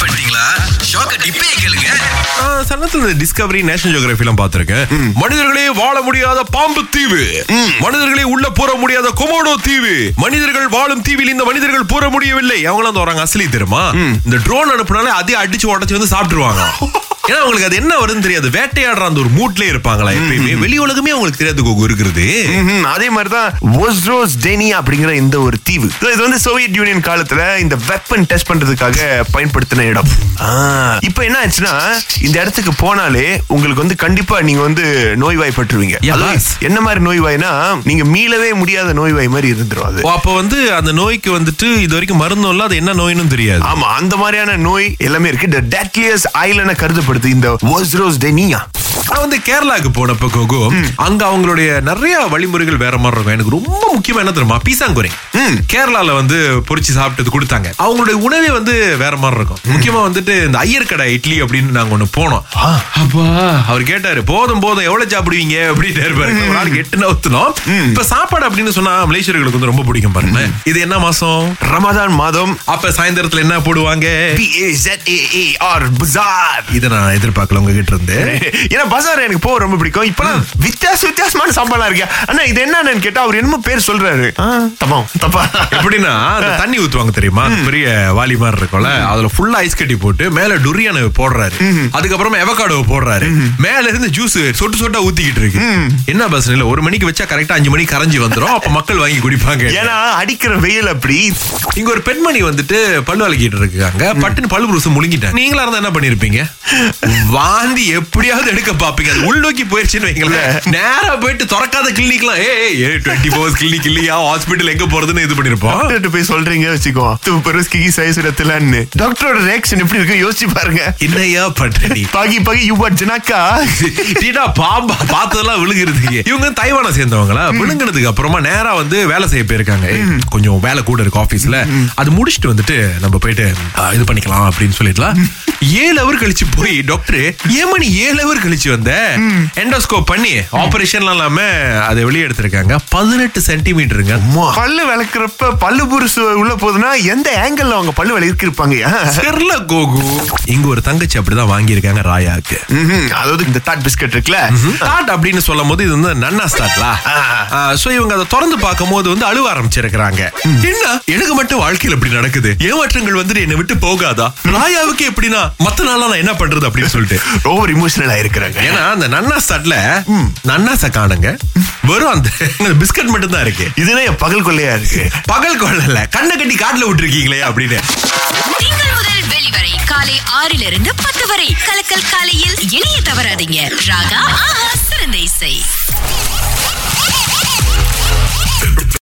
Miss பண்ணிட்டீங்களா? ஷாக்க டிப்பே கேளுங்க. சன்னத்துல இந்த டிஸ்கவரி நேஷனல் ஜியோகிராஃபி எல்லாம் பாத்திருக்கேன் மனிதர்களே வாழ முடியாத பாம்பு தீவு. மனிதர்களே உள்ள போற முடியாத கொமோடோ தீவு. மனிதர்கள் வாழும் தீவில் இந்த மனிதர்கள் போற முடியவில்லை. அவங்களாம் வராங்க அசலி தெரியுமா? இந்த ட்ரோன் அனுப்புனாலே அதே அடிச்சு உடச்சு வந்து சாப்பிட்டுருவாங்க. ஏன்னா அவங்களுக்கு அது என்ன வருதுன்னு தெரியாது. வேட்டையாடுற அந்த ஒரு மூட்லயே இருப்பாங்களா எப்பயுமே. வெளி உலகமே அவங்களுக்கு தெரியாது கோகு இருக்கிறது. அதே மாதிரிதான் ஒஸ்ரோஸ் டெனி அப்படிங்கிற இந்த ஒரு தீவு. இது வந்து சோவியத் யூனியன் காலத்துல இந்த வெப்பன் டெஸ்ட் பண்றதுக்காக பயன்படுத்தின இடம். இப்ப என்ன ஆச்சுன்னா இந்த இடத்துக்கு போனாலே உங்களுக்கு வந்து கண்டிப்பா நீங்க வந்து நோய்வாய்ப்பட்டுருவீங்க. என்ன மாதிரி நோய்வாய்னா நீங்க மீளவே முடியாத நோய்வாய் மாதிரி இருந்துரும் அது. அப்ப வந்து அந்த நோய்க்கு வந்துட்டு இது வரைக்கும் மருந்தும் இல்ல அது என்ன நோயினும் தெரியாது. ஆமா அந்த மாதிரியான நோய் எல்லாமே இருக்கு. இந்த டெட்லியஸ் ஐலண்ட கருதப்படுது. இந்த ஒஸ்ரோஸ் டெனியா நான் வந்து கேரளாக்கு போனப்ப கோகு அங்க அவங்களுடைய நிறைய வழிமுறைகள் வேற மாதிரி இருக்கும். எனக்கு ரொம்ப முக்கியமா என்ன தெரியுமா? பீசாங்குறை கேரளால வந்து பொரிச்சு சாப்பிட்டது கொடுத்தாங்க. அவங்களுடைய உணவே வந்து வேற மாதிரி இருக்கும். முக்கியமா வந்துட்டு இந்த ஐயர் கடை இட்லி அப்படின்னு நாங்க ஒண்ணு போனோம். அப்பா அவர் கேட்டாரு போதும் போதும் எவ்வளவு சாப்பிடுவீங்க? அப்படின்னு பாருங்க. ஒரு நாளைக்கு எட்டு நவுத்தணும் இப்ப சாப்பாடு அப்படின்னு சொன்னா மலேசியர்களுக்கு வந்து ரொம்ப பிடிக்கும் பாருங்க இது என்ன மாசம்? ரமதான் மாதம். அப்ப சாயந்தரத்துல என்ன போடுவாங்க? இதை நான் எதிர்பார்க்கல உங்ககிட்ட இருந்து. ஏன்னா பஜார் எனக்கு போக ரொம்ப பிடிக்கும். இப்பெல்லாம் வித்தியாச வித்தியாசமான சாப்பாடுலாம் இருக்கு. ஆனா இது என்னன்னு கேட்டா அவர் என்னமோ பேர் சொல்றாரு. தப்பா? தப்பா? எப்படின்னா தண்ணி ஊத்துவாங்க தெரியுமா? பெரிய வாலி மாதிரி இருக்கும்ல அதுல ஃபுல்லா ஐஸ் கட்டி போட்டு மேல டுரியான போடுறாரு. அதுக்கப்புறமா எவகாடோ போடுறாரு. மேல இருந்து ஜூஸ் சொட்டு சொட்டா ஊத்திக்கிட்டு இருக்கு. என்ன பஸ் இல்ல ஒரு மணிக்கு வச்சா கரெக்டா அஞ்சு மணிக்கு கரைஞ்சி வந்துரும். அப்ப மக்கள் வாங்கி குடிப்பாங்க. ஏன்னா அடிக்கிற வெயில் அப்படி. இங்க ஒரு பெண்மணி வந்துட்டு பல்லு வலிக்கிட்டு இருக்காங்க. பட்டுன்னு பல்லு புருஷம் முழுங்கிட்டேன் நீங்களா இருந்தா என்ன பண்ணிருப்பீங்க? வாந்தி எப்படியாவது எடுக்க பாப்பீங்க. அது உள்நோக்கி போயிருச்சுன்னு வைங்களேன். நேரா போயிட்டு திறக்காத கிளினிக்லாம் ஏ டுவெண்ட்டி ஃபோர்ஸ் கிளினிக் இல்லையா? ஹாஸ்பிட்டல் எங்க போறதுன்னு இது பண்ணிருப்போம். டாக்டர்கிட்ட போய் சொல்றீங்க வச்சுக்கோ. பெருஸ்கி சைஸ் இடத்துலன்னு டாக்டரோட ரியாக்ஷன் எப்படி இருக்கு? யோசிச்சு பாருங்க. என்னையா பண்ற நீ? பகி பகி யூ பட் ஜனாக்கா டீடா பாம்பா பார்த்ததெல்லாம் விழுங்குறதுக்கு இவங்க தைவானை சேர்ந்தவங்களா? விழுங்குனதுக்கு அப்புறமா நேரா வந்து வேலை செய்ய போயிருக்காங்க. கொஞ்சம் வேலை கூட இருக்கு ஆபீஸ்ல அது முடிச்சுட்டு வந்துட்டு நம்ம போயிட்டு இது பண்ணிக்கலாம் அப்படின்னு சொல்லிடலாம் ஏழு அவர் கழிச்சு போய் டாக்டர் ஏன் மணி ஏழு அவர் கழிச்சு? வந்த. எண்டோஸ்கோப் பண்ணி ஆபரேஷன்லாம் இல்லாம அதை வெளியே எடுத்திருக்காங்க. பதினெட்டு சென்டிமீட்டருங்க பல்லு விளக்குறப்ப பல்லு புருசு உள்ள போகுதுன்னா எந்த ஆங்கிள் அவங்க பல்லு விளக்கிருப்பாங்க? தெரியல கோகு. இங்க ஒரு தங்கச்சி அப்படிதான் வாங்கியிருக்காங்க ராயாக்கு அதாவது இந்த தாட் பிஸ்கட் இருக்குல்ல? ஸ்டார்ட் அப்படின்னு சொல்லும் போது இது வந்து நன்னா ஸ்டார்ட்லா சோ இவங்க அதை திறந்து பார்க்கும்போது வந்து அழுவ ஆரம்பிச்சிருக்கிறாங்க. என்ன? எனக்கு மட்டும் வாழ்க்கையில் இப்படி நடக்குது. ஏமாற்றங்கள் வந்துட்டு என்னை விட்டு போகாதா? ராயாவுக்கு எப்படின்னா மத்த நாளா நான் என்ன பண்றது அப்படின்னு சொல்லிட்டு. Over emotional ஆயிருக்கிறாங்க. ஏன்னா அந்த நன்னா ஸ்டார்ட்ல நன்னாச காணுங்க. வெறும் அந்த பிஸ்கட் மட்டும் தான் இருக்கு. இதுல என் பகல் கொள்ளையா இருக்கு. பகல் கொள்ளல. கண்ணை கட்டி காட்டுல விட்டுருக்கீங்களே அப்படின்னு. திங்கள் முதல் வெளிவரை காலை ஆறிலிருந்து பத்து வரை கலக்கல் காலையில் இணைய தவறாதீங்க. ராகா ஆஹா சிறந்த இசை.